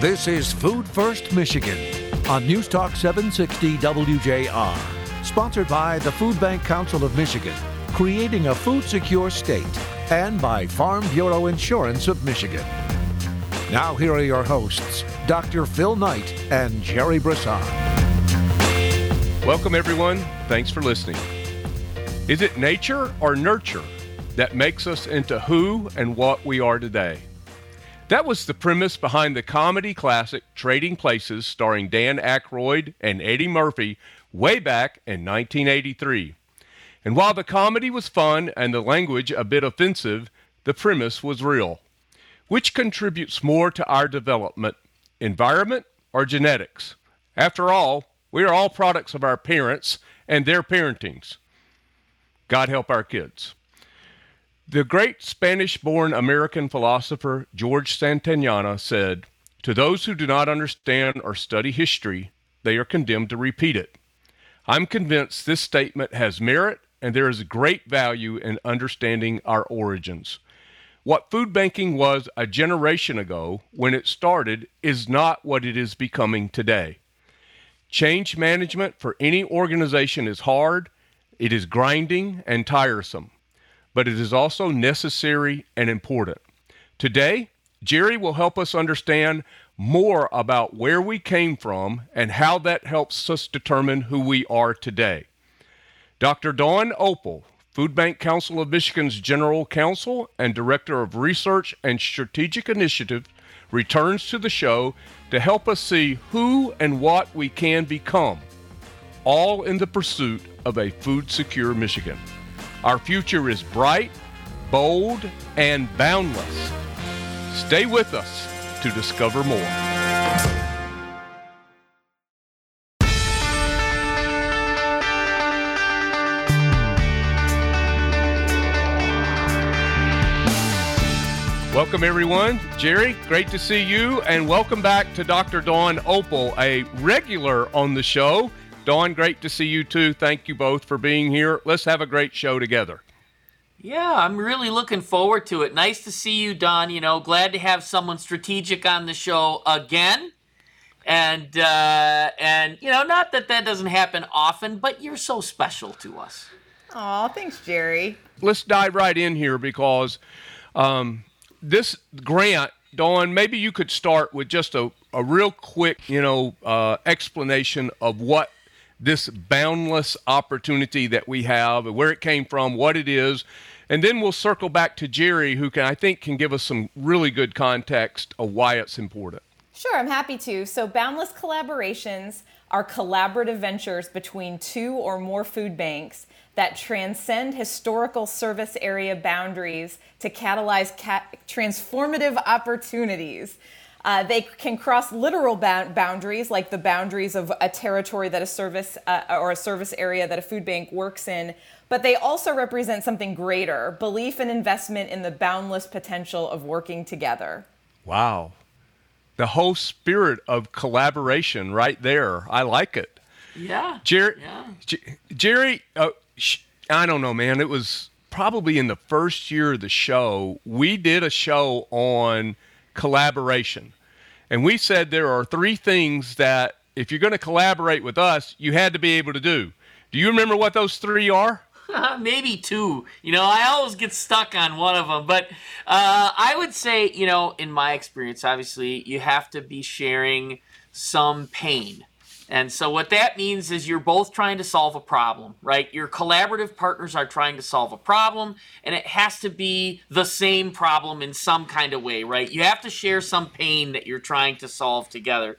This is Food First Michigan on News Talk 760 WJR, sponsored by the Food Bank Council of Michigan, creating a food secure state, and by Farm Bureau Insurance of Michigan. Now, here are your hosts, Dr. Phil Knight and Jerry Brisson. Welcome, everyone. Thanks for listening. Is it nature or nurture that makes us into who and what we are today? That was the premise behind the comedy classic Trading Places, starring Dan Aykroyd and Eddie Murphy, way back in 1983. And while the comedy was fun and the language a bit offensive, the premise was real. Which contributes more to our development, environment or genetics? After all, we are all products of our parents and their parentings. God help our kids. The great Spanish born American philosopher George Santayana said, To those who do not understand or study history, they are condemned to repeat it. I'm convinced this statement has merit and there is great value in understanding our origins. What food banking was a generation ago when it started is not what it is becoming today. Change management for any organization is hard, it is grinding and tiresome but it is also necessary and important. Today, Jerry will help us understand more about where we came from and how that helps us determine who we are today. Dr. Dawn Opel, Food Bank Council of Michigan's General Counsel and Director of Research and Strategic Initiative, returns to the show to help us see who and what we can become, all in the pursuit of a food secure Michigan. Our future is bright, bold, and boundless. Stay with us to discover more. Welcome, everyone. Jerry, great to see you, and welcome back to Dr. Dawn Opel, a regular on the show. Dawn, great to see you too. Thank you both for being here. Let's have a great show together. Yeah, I'm really looking forward to it. Nice to see you, Dawn. You know, glad to have someone strategic on the show again. And uh, and you know, not that that doesn't happen often, but you're so special to us. Aw, thanks, Jerry. Let's dive right in here because um, this grant, Dawn, maybe you could start with just a, a real quick, you know, uh, explanation of what this boundless opportunity that we have, where it came from, what it is. And then we'll circle back to Jerry, who can, I think can give us some really good context of why it's important. Sure, I'm happy to. So, boundless collaborations are collaborative ventures between two or more food banks that transcend historical service area boundaries to catalyze ca- transformative opportunities. Uh, they can cross literal boundaries, like the boundaries of a territory that a service uh, or a service area that a food bank works in, but they also represent something greater belief and investment in the boundless potential of working together. Wow. The whole spirit of collaboration right there. I like it. Yeah. Jerry, yeah. J- Jerry uh, sh- I don't know, man. It was probably in the first year of the show, we did a show on collaboration. And we said there are three things that if you're going to collaborate with us, you had to be able to do. Do you remember what those three are? Maybe two. You know, I always get stuck on one of them. But uh, I would say, you know, in my experience, obviously, you have to be sharing some pain. And so what that means is you're both trying to solve a problem, right? Your collaborative partners are trying to solve a problem, and it has to be the same problem in some kind of way, right? You have to share some pain that you're trying to solve together.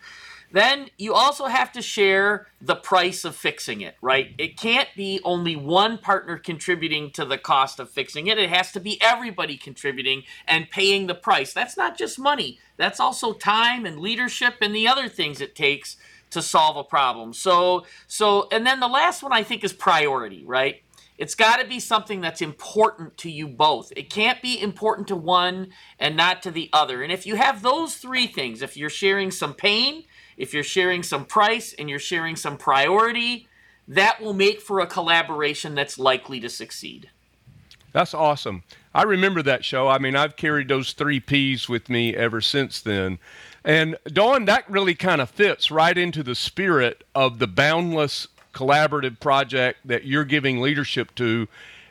Then you also have to share the price of fixing it, right? It can't be only one partner contributing to the cost of fixing it. It has to be everybody contributing and paying the price. That's not just money, that's also time and leadership and the other things it takes to solve a problem. So so and then the last one I think is priority, right? It's got to be something that's important to you both. It can't be important to one and not to the other. And if you have those three things, if you're sharing some pain, if you're sharing some price, and you're sharing some priority, that will make for a collaboration that's likely to succeed. That's awesome. I remember that show. I mean, I've carried those three P's with me ever since then. And Dawn, that really kind of fits right into the spirit of the Boundless collaborative project that you're giving leadership to.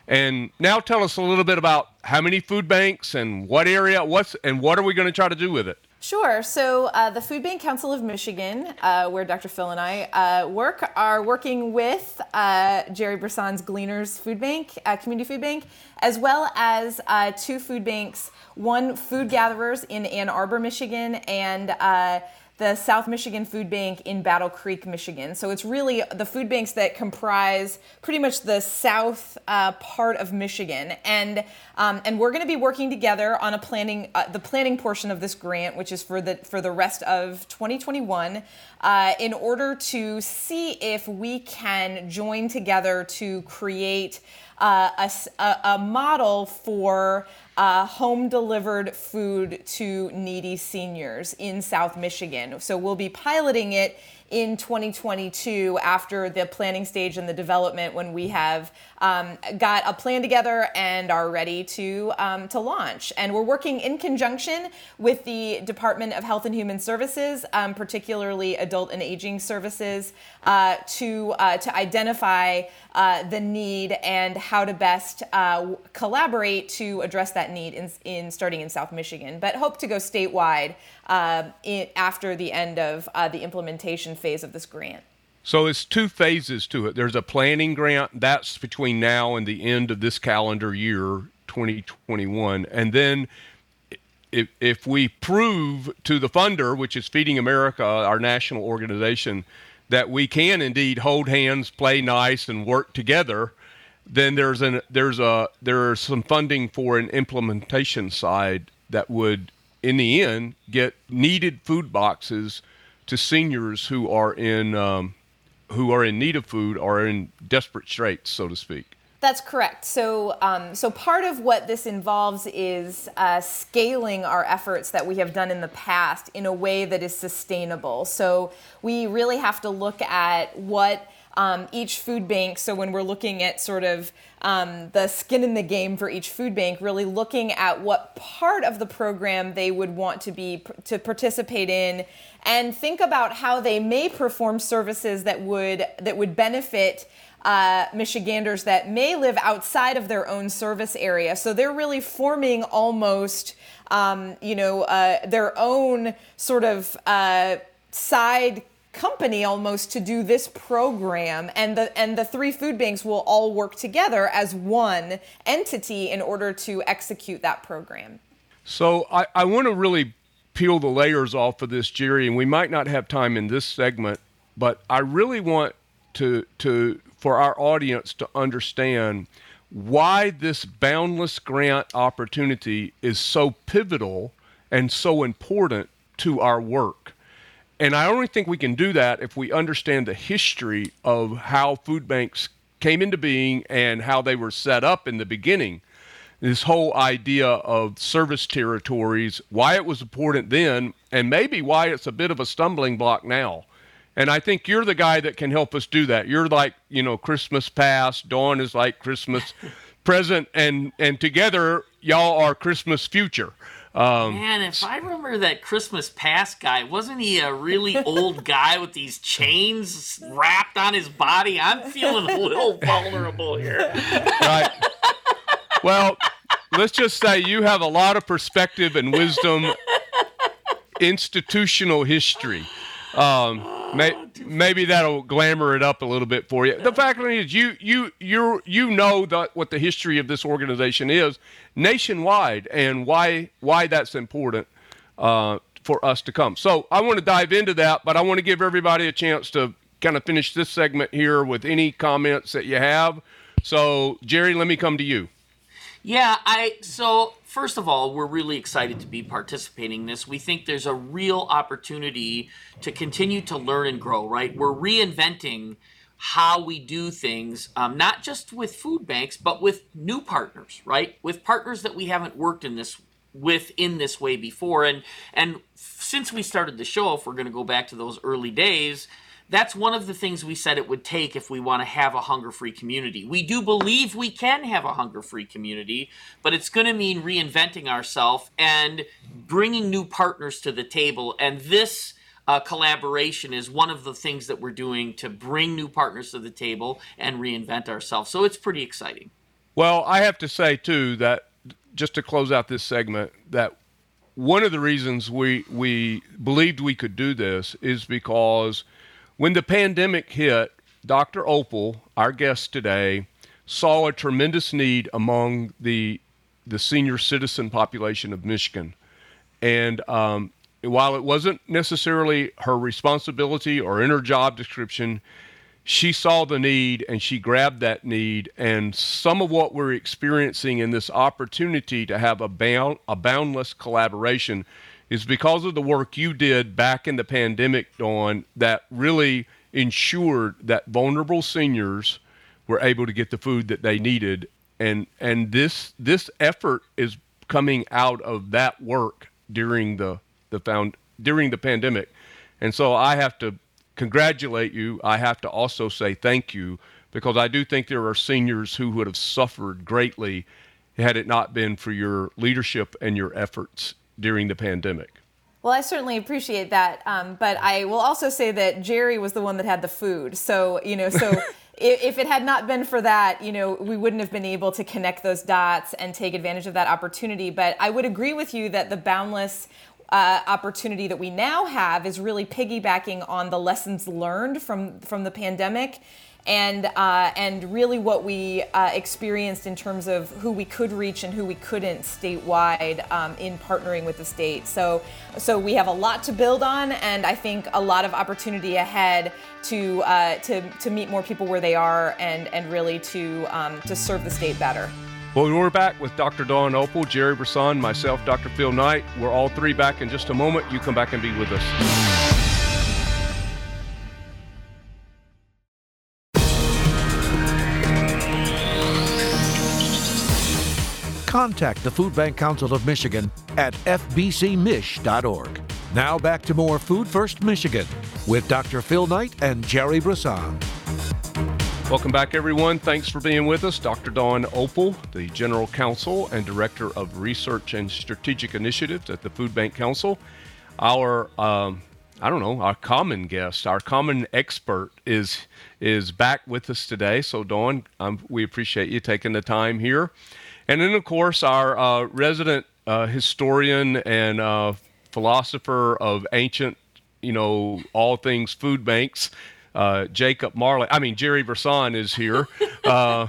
And now tell us a little bit about how many food banks and what area, what's and what are we going to try to do with it? Sure. So uh, the Food Bank Council of Michigan, uh, where Dr. Phil and I uh, work, are working with uh, Jerry Brisson's Gleaners Food Bank, uh, Community Food Bank, as well as uh, two food banks, one Food Gatherers in Ann Arbor, Michigan, and the South Michigan Food Bank in Battle Creek, Michigan. So it's really the food banks that comprise pretty much the south uh, part of Michigan, and um, and we're going to be working together on a planning uh, the planning portion of this grant, which is for the for the rest of 2021, uh, in order to see if we can join together to create uh, a, a, model for uh, home delivered food to needy seniors in South Michigan. So we'll be piloting it in 2022 after the planning stage and the development when we have um, got a plan together and are ready to um, to launch. And we're working in conjunction with the Department of Health and Human Services, um, particularly Adult and Aging Services, uh, to uh, to identify uh, the need and how to best uh, collaborate to address that need in, in starting in South Michigan, but hope to go statewide in, after the end of uh, the implementation phase of this grant. So it's two phases to it. There's a planning grant that's between now and the end of this calendar year, 2021, and then if, if we prove to the funder, which is Feeding America, our national organization, that we can indeed hold hands, play nice, and work together, then there's an there's a there's some funding for an implementation side that would, in the end, get needed food boxes to seniors who are in um, who are in need of food or in desperate straits, so to speak. That's correct. So, um, so part of what this involves is uh, scaling our efforts that we have done in the past in a way that is sustainable. So, we really have to look at what um, each food bank. So, when we're looking at sort of um, the skin in the game for each food bank, really looking at what part of the program they would want to be to participate in, and think about how they may perform services that would that would benefit uh, Michiganders that may live outside of their own service area. So they're really forming almost, um, you know, uh, their own sort of uh, side company almost to do this program and the and the three food banks will all work together as one entity in order to execute that program so i, I want to really peel the layers off of this jerry and we might not have time in this segment but i really want to to for our audience to understand why this boundless grant opportunity is so pivotal and so important to our work. And I only think we can do that if we understand the history of how food banks came into being and how they were set up in the beginning. This whole idea of service territories, why it was important then, and maybe why it's a bit of a stumbling block now. And I think you're the guy that can help us do that. You're like, you know, Christmas past, Dawn is like Christmas present, and and together y'all are Christmas future. Um, Man, if I remember that Christmas past guy, wasn't he a really old guy with these chains wrapped on his body? I'm feeling a little vulnerable here. Right. Well, let's just say you have a lot of perspective and wisdom, institutional history. Um, may, maybe that'll glamour it up a little bit for you. The fact is, you you you you know what the history of this organization is nationwide and why why that's important uh, for us to come. So I want to dive into that, but I want to give everybody a chance to kind of finish this segment here with any comments that you have. So Jerry, let me come to you. Yeah, I so first of all, we're really excited to be participating in this. We think there's a real opportunity to continue to learn and grow, right? We're reinventing how we do things, um, not just with food banks, but with new partners, right? With partners that we haven't worked in this with in this way before. And and since we started the show, if we're going to go back to those early days, that's one of the things we said it would take if we want to have a hunger free community. We do believe we can have a hunger free community, but it's going to mean reinventing ourselves and bringing new partners to the table. And this uh, collaboration is one of the things that we're doing to bring new partners to the table and reinvent ourselves. So it's pretty exciting. Well, I have to say, too, that just to close out this segment, that one of the reasons we, we believed we could do this is because when the pandemic hit, Dr. Opel, our guest today, saw a tremendous need among the the senior citizen population of Michigan, and um, while it wasn't necessarily her responsibility or in her job description, she saw the need and she grabbed that need. And some of what we're experiencing in this opportunity to have a, bound, a boundless collaboration is because of the work you did back in the pandemic, Dawn, that really ensured that vulnerable seniors were able to get the food that they needed. And and this this effort is coming out of that work during the the found during the pandemic. And so I have to congratulate you. I have to also say thank you because I do think there are seniors who would have suffered greatly had it not been for your leadership and your efforts during the pandemic. Well, I certainly appreciate that, um, but I will also say that Jerry was the one that had the food. So you know, so if it had not been for that, you know, we wouldn't have been able to connect those dots and take advantage of that opportunity. But I would agree with you that the boundless uh, opportunity that we now have is really piggybacking on the lessons learned from from the pandemic and uh, and really what we uh, experienced in terms of who we could reach and who we couldn't statewide um, in partnering with the state. So so we have a lot to build on, and I think a lot of opportunity ahead to uh, to to meet more people where they are and and really to um, to serve the state better. Well, we're back with Dr. Dawn Opel, Jerry Brisson, myself, Dr. Phil Knight. We're all three back in just a moment. You come back and be with us. Contact the Food Bank Council of Michigan at fbcmich.org. Now back to more Food First Michigan with Dr. Phil Knight and Jerry Brisson. Welcome back, everyone. Thanks for being with us. Dr. Dawn Opel, the General Counsel and Director of Research and Strategic Initiatives at the Food Bank Council. Our, um, I don't know, our common guest, our common expert is is back with us today. So, Dawn, um, we appreciate you taking the time here. And then, of course, our uh, resident uh, historian and uh, philosopher of ancient, you know, all things food banks, uh, Jacob Marley. I mean, Jerry Brisson is here. Uh,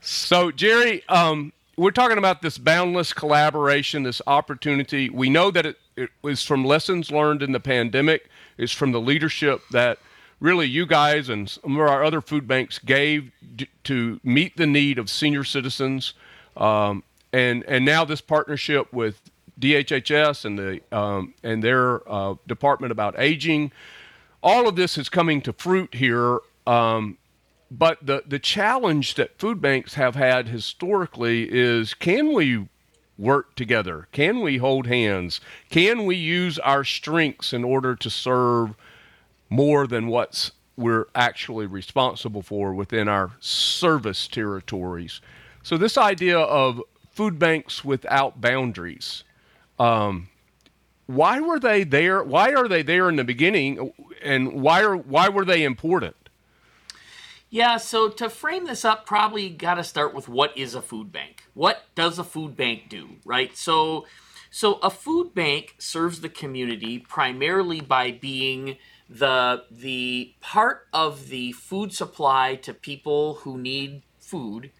so, Jerry, um, we're talking about this boundless collaboration, this opportunity. We know that it, it was from lessons learned in the pandemic. It's from the leadership that really you guys and some of our other food banks gave d- to meet the need of senior citizens um, and and now this partnership with DHHS and the um, and their uh, Department about Aging, all of this is coming to fruit here. Um, but the the challenge that food banks have had historically is can we work together? Can we hold hands? Can we use our strengths in order to serve more than what's we're actually responsible for within our service territories? So this idea of food banks without boundaries, um, why were they there? Why are they there in the beginning, and why are why were they important? Yeah, so to frame this up, probably got to start with what is a food bank? What does a food bank do, right? So, so a food bank serves the community primarily by being the the part of the food supply to people who need food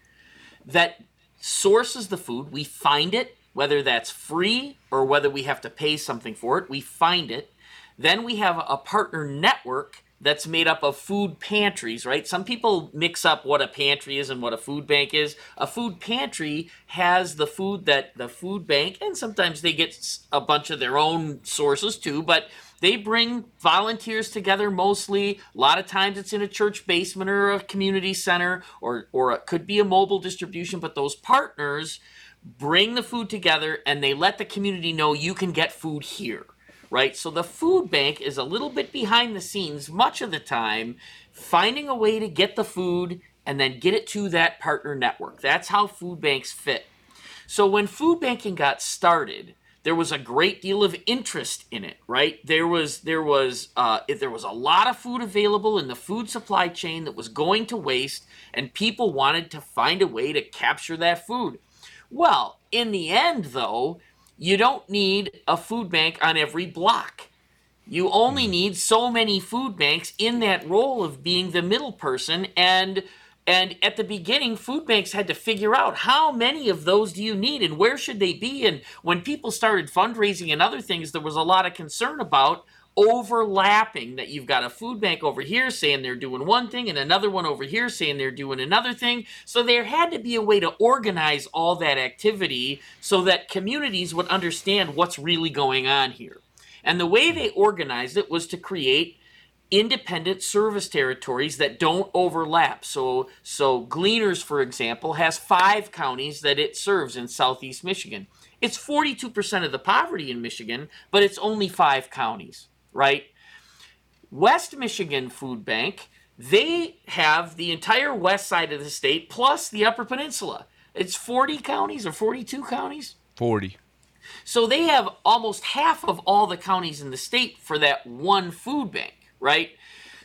that sources the food. We find it, whether that's free or whether we have to pay something for it. We find it. Then we have a partner network that's made up of food pantries, right? Some people mix up what a pantry is and what a food bank is. A food pantry has the food that the food bank, and sometimes they get a bunch of their own sources too, but they bring volunteers together mostly. A lot of times it's in a church basement or a community center, or, or it could be a mobile distribution, but those partners bring the food together and they let the community know you can get food here right? So the food bank is a little bit behind the scenes much of the time, finding a way to get the food and then get it to that partner network. That's how food banks fit. So when food banking got started, there was a great deal of interest in it, right? There was there was uh, there was a lot of food available in the food supply chain that was going to waste, and people wanted to find a way to capture that food. Well, in the end, though, you don't need a food bank on every block. You only hmm. need so many food banks in that role of being the middle person and and at the beginning, food banks had to figure out how many of those do you need and where should they be. And when people started fundraising and other things, there was a lot of concern about overlapping that you've got a food bank over here saying they're doing one thing and another one over here saying they're doing another thing. So there had to be a way to organize all that activity so that communities would understand what's really going on here. And the way they organized it was to create independent service territories that don't overlap. So, so Gleaners, for example, has five counties that it serves in southeast Michigan. It's 42% of the poverty in Michigan, but it's only five counties, right? West Michigan Food Bank, they have the entire west side of the state plus the Upper Peninsula. It's 40 counties or 42 counties? 40. So they have almost half of all the counties in the state for that one food bank right?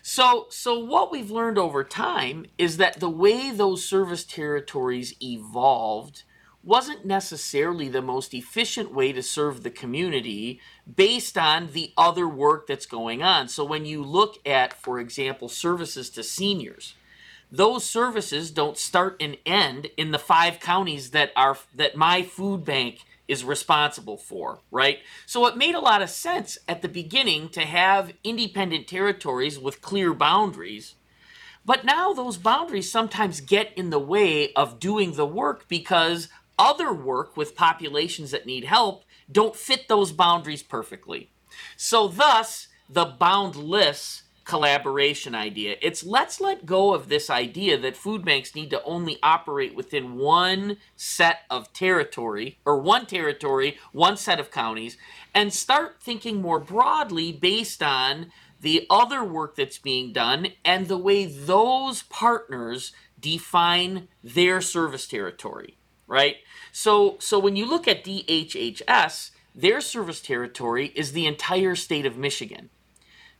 So, so what we've learned over time is that the way those service territories evolved wasn't necessarily the most efficient way to serve the community based on the other work that's going on. So when you look at, for example, services to seniors, those services don't start and end in the five counties that are that my food bank is responsible for, right? So it made a lot of sense at the beginning to have independent territories with clear boundaries. But now those boundaries sometimes get in the way of doing the work because other work with populations that need help don't fit those boundaries perfectly. So, thus, the boundless collaboration idea. It's let's let go of this idea that food banks need to only operate within one set of territory or one territory, one set of counties, and start thinking more broadly based on the other work that's being done and the way those partners define their service territory, right? So so when you look at DHHS, their service territory is the entire state of Michigan.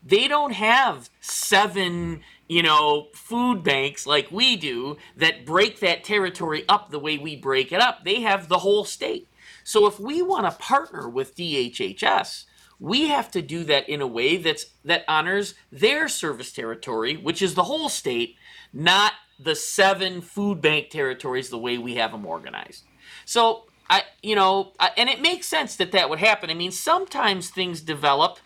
They don't have seven you know food banks like we do that break that territory up the way we break it up. They have the whole state. So if we want to partner with dhhs we have to do that in a way that's that honors their service territory which is the whole state not the seven food bank territories the way we have them organized so i you know I, and it makes sense that that would happen i mean sometimes things develop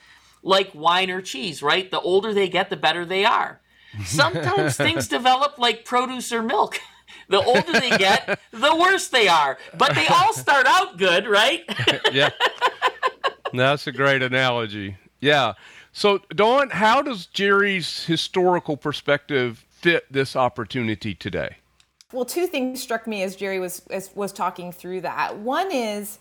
like wine or cheese, right? The older they get, the better they are. Sometimes things develop like produce or milk. The older they get, the worse they are. But they all start out good, right? yeah. That's a great analogy. Yeah. So, Dawn, how does Jerry's historical perspective fit this opportunity today? Well, two things struck me as Jerry was as, was talking through that. One is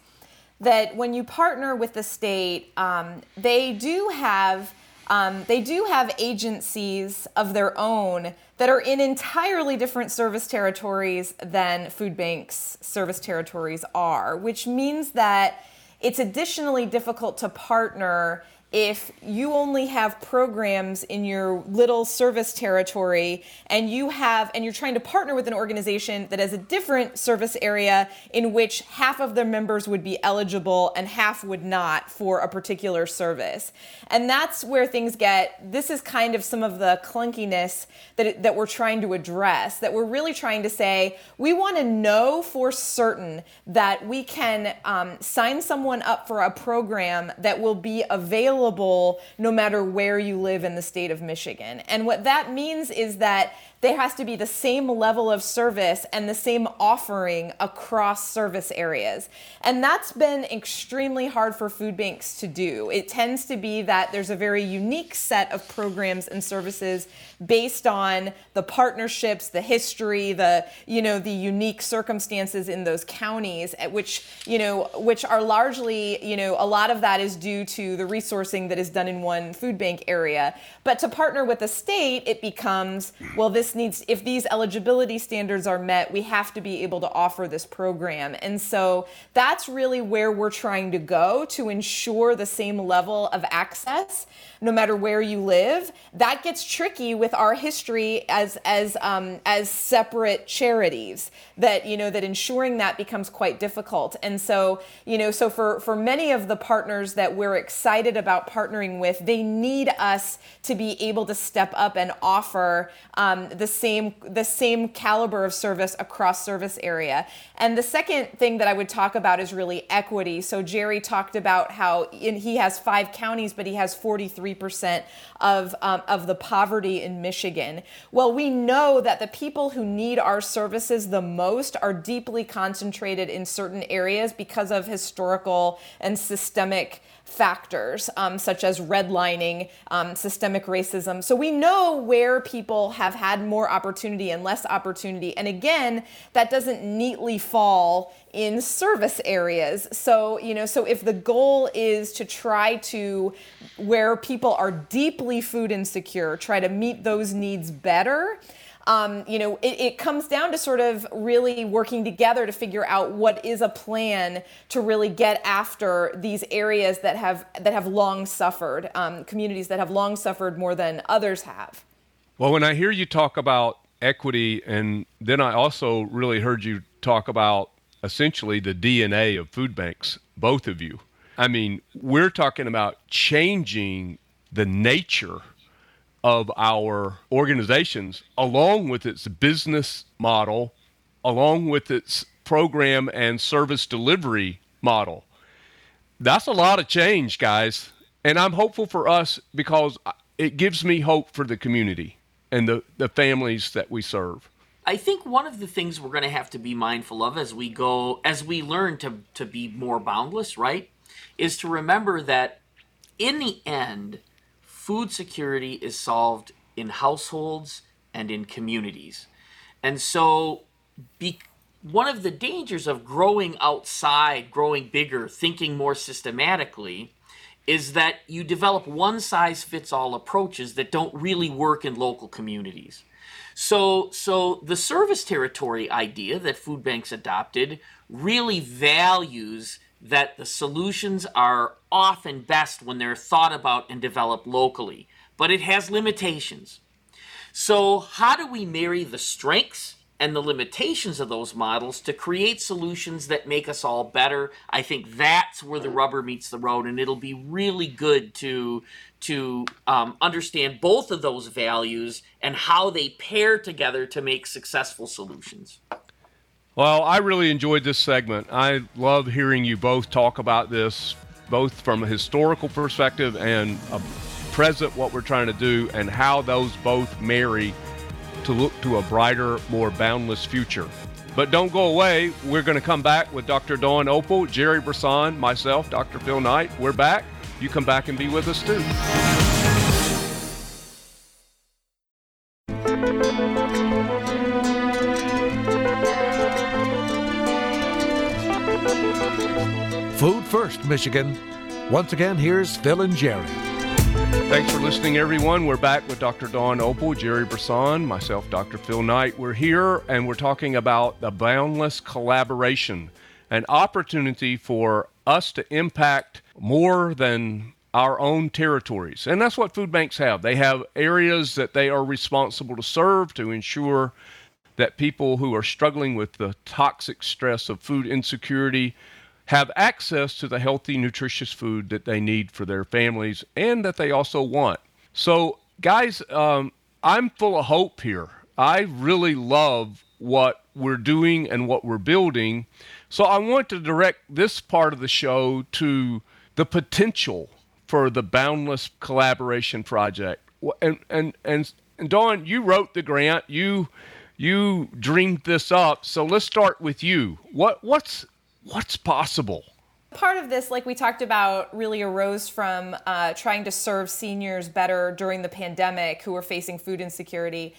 that when you partner with the state, um, they do have um, they do have agencies of their own that are in entirely different service territories than food banks service territories are, which means that it's additionally difficult to partner if you only have programs in your little service territory and you have and you're trying to partner with an organization that has a different service area in which half of their members would be eligible and half would not for a particular service. And that's where things get this is kind of some of the clunkiness that that we're trying to address that we're really trying to say we want to know for certain that we can um, sign someone up for a program that will be available available no matter where you live in the state of Michigan. And what that means is that there has to be the same level of service and the same offering across service areas. And that's been extremely hard for food banks to do. It tends to be that there's a very unique set of programs and services based on the partnerships, the history, the you know the unique circumstances in those counties, which you know which are largely you know a lot of that is due to the resourcing that is done in one food bank area. But to partner with the state, it becomes well, this needs if these eligibility standards are met, we have to be able to offer this program, and so that's really where we're trying to go to ensure the same level of access no matter where you live. That gets tricky with our history as as um, as separate charities. That you know that ensuring that becomes quite difficult. And so you know so for for many of the partners that we're excited about partnering with, they need us to be able to step up and offer um, the same the same caliber of service across service area. And the second thing that I would talk about is really equity. So Jerry talked about how in, he has five counties, but he has 43 percent of, um, of the poverty in Michigan. Well, we know that the people who need our services the most are deeply concentrated in certain areas because of historical and systemic factors, um, such as redlining, um, systemic racism. So we know where people have had more opportunity and less opportunity. And again, that doesn't neatly fall in service areas. So, you know, so if the goal is to try to, where people are deeply food insecure, try to meet those needs better, um, you know, it, it, comes down to sort of really working together to figure out what is a plan to really get after these areas that have that have long suffered, um, communities that have long suffered more than others have. Well, when I hear you talk about equity, and then I also really heard you talk about essentially the DNA of food banks, both of you. I mean, we're talking about changing the nature of our organizations, along with its business model, along with its program and service delivery model. That's a lot of change, guys. And I'm hopeful for us because it gives me hope for the community and the, the families that we serve. I think one of the things we're going to have to be mindful of as we go, as we learn to, to be more boundless, right, is to remember that in the end, food security is solved in households and in communities. And so, be, one of the dangers of growing outside, growing bigger, thinking more systematically, is that you develop one size fits all approaches that don't really work in local communities. So, so the service territory idea that food banks adopted really values that the solutions are often best when they're thought about and developed locally, but it has limitations. So, how do we marry the strengths and the limitations of those models to create solutions that make us all better? I think that's where the rubber meets the road, and it'll be really good to to um, understand both of those values and how they pair together to make successful solutions. Well, I really enjoyed this segment. I love hearing you both talk about this, both from a historical perspective and a present what we're trying to do, and how those both marry to look to a brighter, more boundless future. But don't go away. We're going to come back with Dr. Dawn Opel, Jerry Brisson, myself, Dr. Phil Knight. We're back. You come back and be with us too. First, Michigan. Once again, here's Phil and Jerry. Thanks for listening, everyone. We're back with Dr. Dawn Opel, Jerry Brisson, myself, Dr. Phil Knight. We're here and we're talking about the boundless collaboration, an opportunity for us to impact more than our own territories. And that's what food banks have. They have areas that they are responsible to serve to ensure that people who are struggling with the toxic stress of food insecurity have access to the healthy, nutritious food that they need for their families and that they also want. So, guys, um, I'm full of hope here. I really love what we're doing and what we're building. So, I want to direct this part of the show to the potential for the Boundless Collaboration Project. And, and, and And Dawn, you wrote the grant. You you dreamed this up. So let's start with you. What what's what's possible? Part of this, like we talked about, really arose from uh, trying to serve seniors better during the pandemic who were facing food insecurity.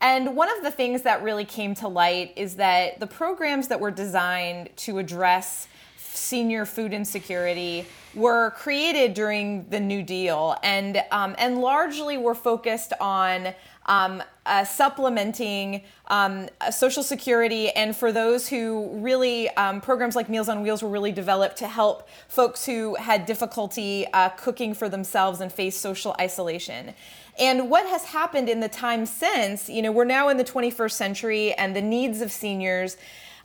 And one of the things that really came to light is that the programs that were designed to address senior food insecurity were created during the New Deal and um, and largely were focused on um, uh, supplementing um, Social Security, and for those who really, um, programs like Meals on Wheels were really developed to help folks who had difficulty uh, cooking for themselves and face social isolation. And what has happened in the time since, you know, we're now in the 21st century and the needs of seniors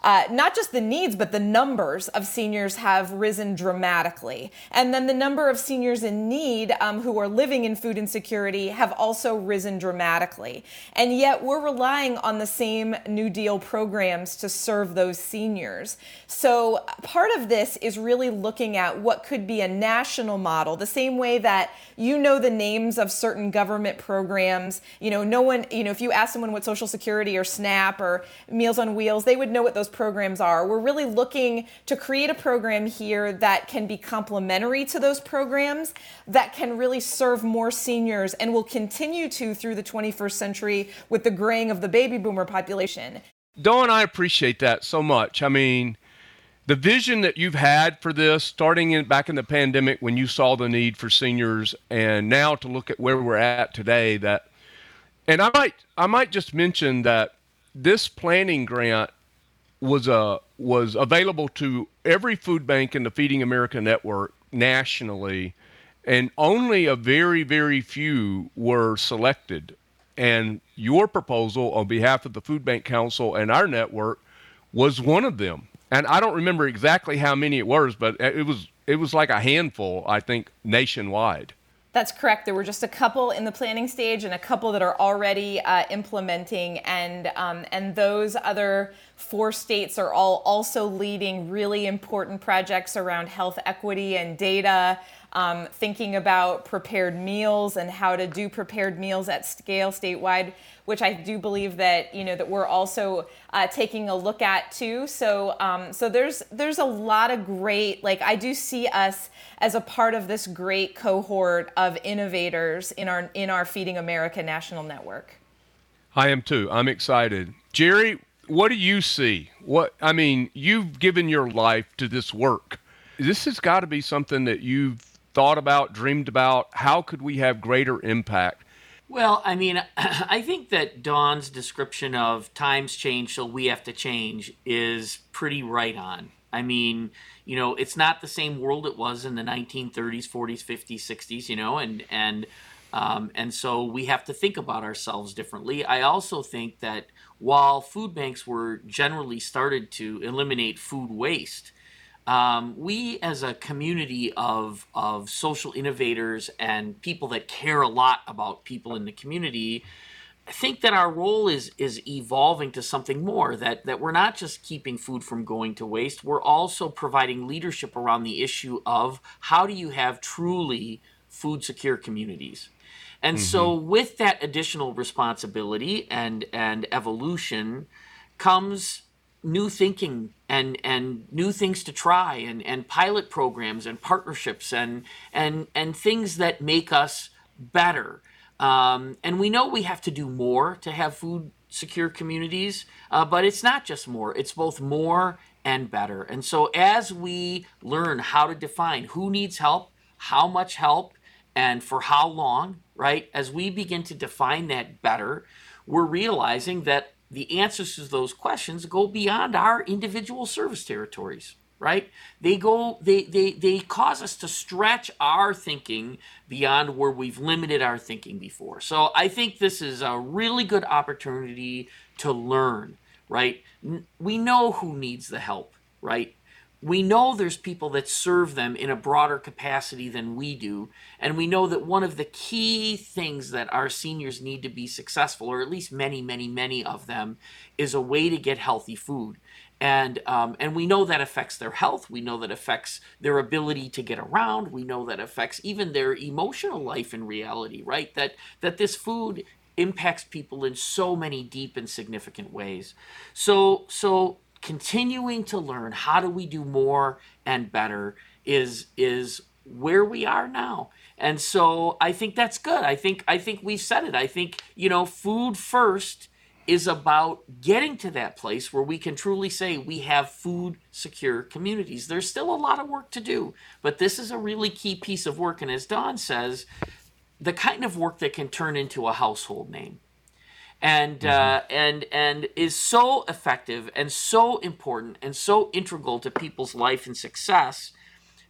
uh, not just the needs, but the numbers of seniors have risen dramatically. And then the number of seniors in need um, who are living in food insecurity have also risen dramatically. And yet we're relying on the same New Deal programs to serve those seniors. So part of this is really looking at what could be a national model, the same way that you know the names of certain government programs. You know, no one, you know, if you ask someone what Social Security or SNAP or Meals on Wheels, they would know what those programs are. We're really looking to create a program here that can be complementary to those programs, that can really serve more seniors and will continue to through the 21st century with the graying of the baby boomer population. Dawn, I appreciate that so much. I mean, the vision that you've had for this starting in back in the pandemic when you saw the need for seniors and now to look at where we're at today that and I might I might just mention that this planning grant was uh, was available to every food bank in the Feeding America network nationally, and only a very very few were selected. And your proposal on behalf of the Food Bank Council and our network was one of them. And I don't remember exactly how many it was, but it was it was like a handful, I think, nationwide. That's correct. There were just a couple in the planning stage and a couple that are already uh, implementing, and um, and those other four states are all also leading really important projects around health equity and data um, thinking about prepared meals and how to do prepared meals at scale statewide, which I do believe that you know that we're also uh, taking a look at too. So um, so there's there's a lot of great like I do see us as a part of this great cohort of innovators in our in our Feeding America national network. I am too. I'm excited, Jerry. What do you see? What I mean, you've given your life to this work. This has got to be something that you've thought about, dreamed about? How could we have greater impact? Well, I mean, I think that Dawn's description of times change, so we have to change, is pretty right on. I mean, you know, it's not the same world it was in the 1930s, 40s, 50s, 60s, you know, and and um, and so we have to think about ourselves differently. I also think that while food banks were generally started to eliminate food waste, um, we as a community of, of social innovators and people that care a lot about people in the community I think that our role is is evolving to something more that that we're not just keeping food from going to waste we're also providing leadership around the issue of how do you have truly food secure communities and mm-hmm. so with that additional responsibility and and evolution comes new thinking and and new things to try and and pilot programs and partnerships and and and things that make us better. Um, and we know we have to do more to have food secure communities uh, but it's not just more. It's both more and better. And so as we learn how to define who needs help how much help and for how long right as we begin to define that better we're realizing that the answers to those questions go beyond our individual service territories right? They go they they they cause us to stretch our thinking beyond where we've limited our thinking before. So i think this is a really good opportunity to learn right? We know who needs the help right we know there's people that serve them in a broader capacity than we do. And we know that one of the key things that our seniors need to be successful, or at least many, many, many of them, is a way to get healthy food. And um, and we know that affects their health. We know that affects their ability to get around. We know that affects even their emotional life in reality, right? That that this food impacts people in so many deep and significant ways. So so continuing to learn how do we do more and better is is where we are now. And so I think that's good. I think I think we've said it. I think, you know, food first is about getting to that place where we can truly say we have food secure communities. There's still a lot of work to do, but this is a really key piece of work and as Dawn says, the kind of work that can turn into a household name. And mm-hmm. uh, and and is so effective and so important and so integral to people's life and success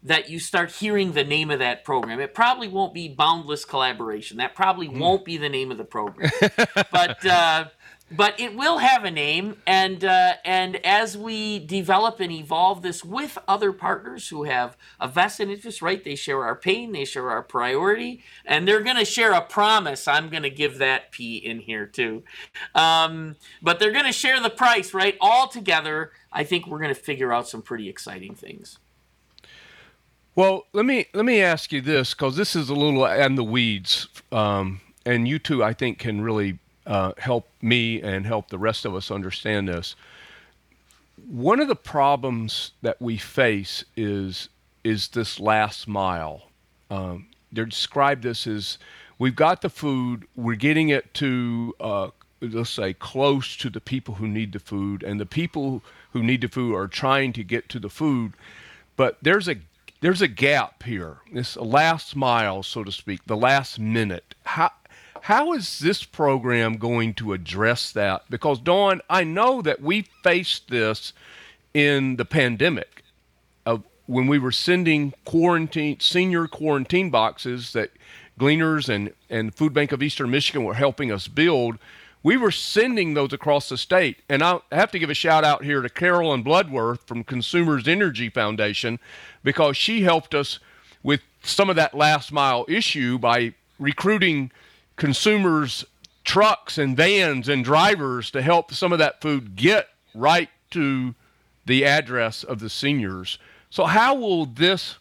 that you start hearing the name of that program. It probably won't be Boundless Collaboration. That probably mm. won't be the name of the program. but uh, but it will have a name, and uh, and as we develop and evolve this with other partners who have a vested interest, right? They share our pain, they share our priority, and they're going to share a promise. I'm going to give that P in here too, um, but they're going to share the price, right? All together, I think we're going to figure out some pretty exciting things. Well, let me let me ask you this because this is a little in the weeds, um, and you two, I think, can really uh, help me and help the rest of us understand this. One of the problems that we face is is this last mile. Um, they describe this as we've got the food, we're getting it to uh, let's say close to the people who need the food, and the people who need the food are trying to get to the food, but there's a there's a gap here. This last mile, so to speak, the last minute. How how is this program going to address that? Because Dawn, I know that we faced this in the pandemic of when we were sending quarantine senior quarantine boxes that Gleaners and, and Food Bank of Eastern Michigan were helping us build we were sending those across the state. And I have to give a shout out here to Carolyn Bloodworth from Consumers Energy Foundation because she helped us with some of that last mile issue by recruiting consumers trucks and vans and drivers to help some of that food get right to the address of the seniors. So how will this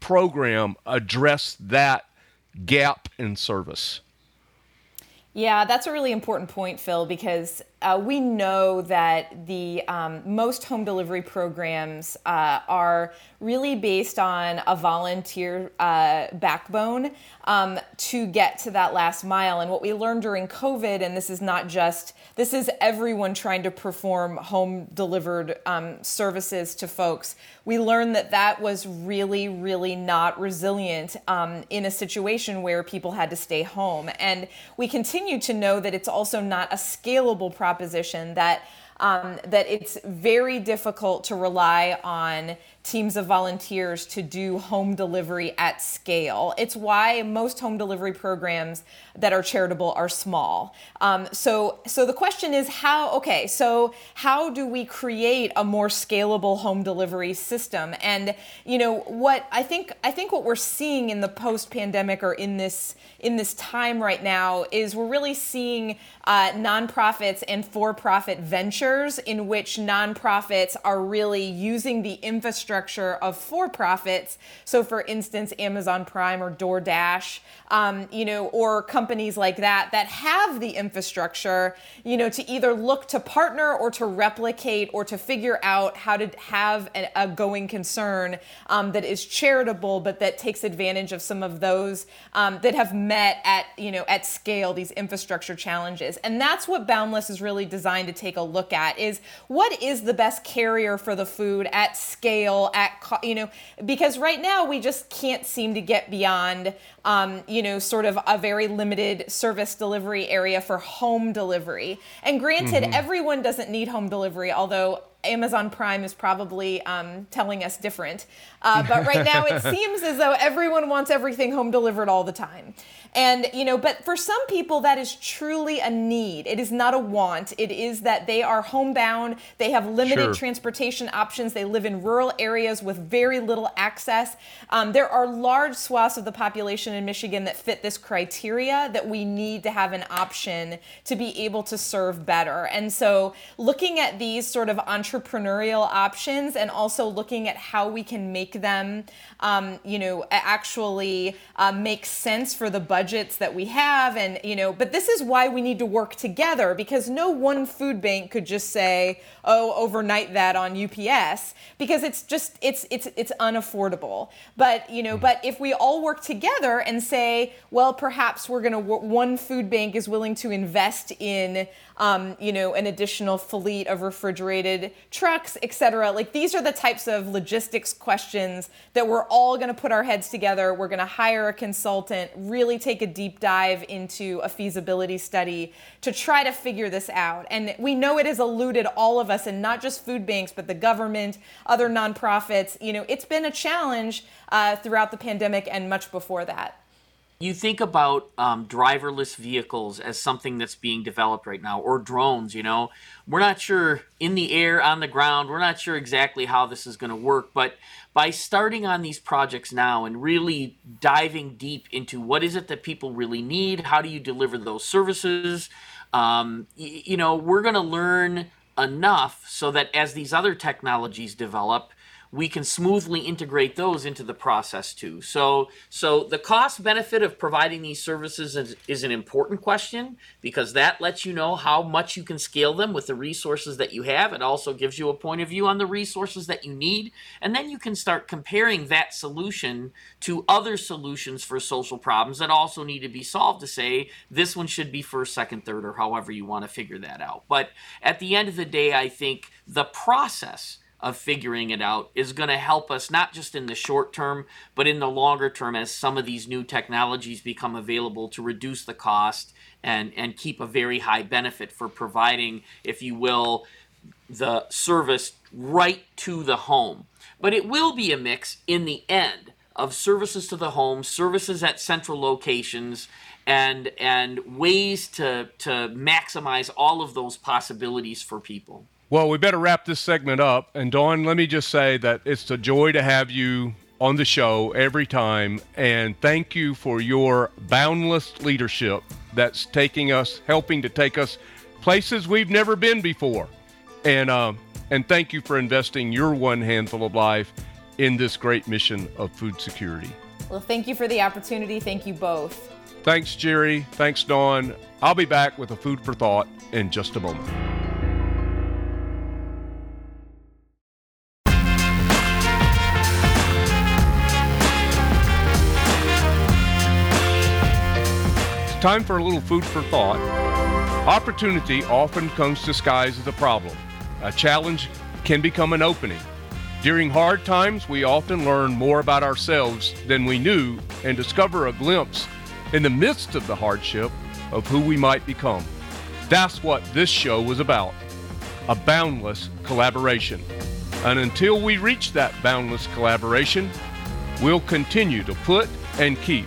program address that gap in service? Yeah, that's a really important point, Phil, because uh, we know that the um, most home delivery programs uh, are really based on a volunteer uh, backbone um, to get to that last mile. And what we learned during COVID, and this is not just this is everyone trying to perform home delivered um, services to folks. We learned that that was really, really not resilient um, in a situation where people had to stay home. And we continue to know that it's also not a scalable proposition that. Um, that it's very difficult to rely on teams of volunteers to do home delivery at scale. It's why most home delivery programs that are charitable are small. Um, so, so the question is how? Okay, so how do we create a more scalable home delivery system? And you know what I think I think what we're seeing in the post-pandemic or in this in this time right now is we're really seeing uh, nonprofits and for-profit ventures in which nonprofits are really using the infrastructure of for-profits. So, for instance, Amazon Prime or DoorDash, um, you know, or companies like that that have the infrastructure, you know, to either look to partner or to replicate or to figure out how to have a, a going concern um, that is charitable, but that takes advantage of some of those um, that have met at you know at scale these infrastructure challenges. And that's what Boundless is really designed to take a look at: is what is the best carrier for the food at scale, at you know, because right now we just can't seem to get beyond um, you know, sort of a very limited service delivery area for home delivery. And granted, mm-hmm. everyone doesn't need home delivery, although Amazon Prime is probably um, telling us different. Uh, but right now, it seems as though everyone wants everything home delivered all the time. And, you know, but for some people, that is truly a need. It is not a want. It is that they are homebound, they have limited sure. transportation options, they live in rural areas with very little access. Um, there are large swaths of the population in Michigan that fit this criteria that we need to have an option to be able to serve better. And so, looking at these sort of entrepreneurial options and also looking at how we can make them, um, you know, actually uh, make sense for the budgets that we have. And, you know, but this is why we need to work together because no one food bank could just say, oh, overnight that on UPS because it's just, it's, it's, it's unaffordable. But, you know, hmm. but if we all work together and say, well, perhaps we're going to, one food bank is willing to invest in, um, you know, an additional fleet of refrigerated trucks, et cetera. Like these are the types of logistics questions that we're all going to put our heads together. We're going to hire a consultant, really take a deep dive into a feasibility study to try to figure this out. And we know it has eluded all of us, and not just food banks, but the government, other nonprofits. You know, it's been a challenge uh, throughout the pandemic and much before that you think about um, driverless vehicles as something that's being developed right now, or drones, you know, we're not sure in the air, on the ground, we're not sure exactly how this is going to work. But by starting on these projects now and really diving deep into what is it that people really need, how do you deliver those services, um, y- you know, we're going to learn enough so that as these other technologies develop, we can smoothly integrate those into the process too. So, so the cost benefit of providing these services is, is, an important question because that lets you know how much you can scale them with the resources that you have. It also gives you a point of view on the resources that you need, and then you can start comparing that solution to other solutions for social problems that also need to be solved to say this one should be first, second, third, or however you want to figure that out. But at the end of the day, I think the process of figuring it out is going to help us not just in the short term, but in the longer term as some of these new technologies become available to reduce the cost and, and keep a very high benefit for providing, if you will, the service right to the home. But it will be a mix in the end of services to the home, services at central locations, and and ways to to maximize all of those possibilities for people. Well, we better wrap this segment up. And Dawn, let me just say that it's a joy to have you on the show every time. And thank you for your boundless leadership that's taking us, helping to take us places we've never been before. And, uh, and thank you for investing your one handful of life in this great mission of food security. Well, thank you for the opportunity. Thank you both. Thanks, Jerry. Thanks, Dawn. I'll be back with a food for thought in just a moment. Time for a little food for thought. Opportunity often comes disguised as a problem. A challenge can become an opening. During hard times, we often learn more about ourselves than we knew and discover a glimpse in the midst of the hardship of who we might become. That's what this show was about a boundless collaboration. And until we reach that boundless collaboration, we'll continue to put and keep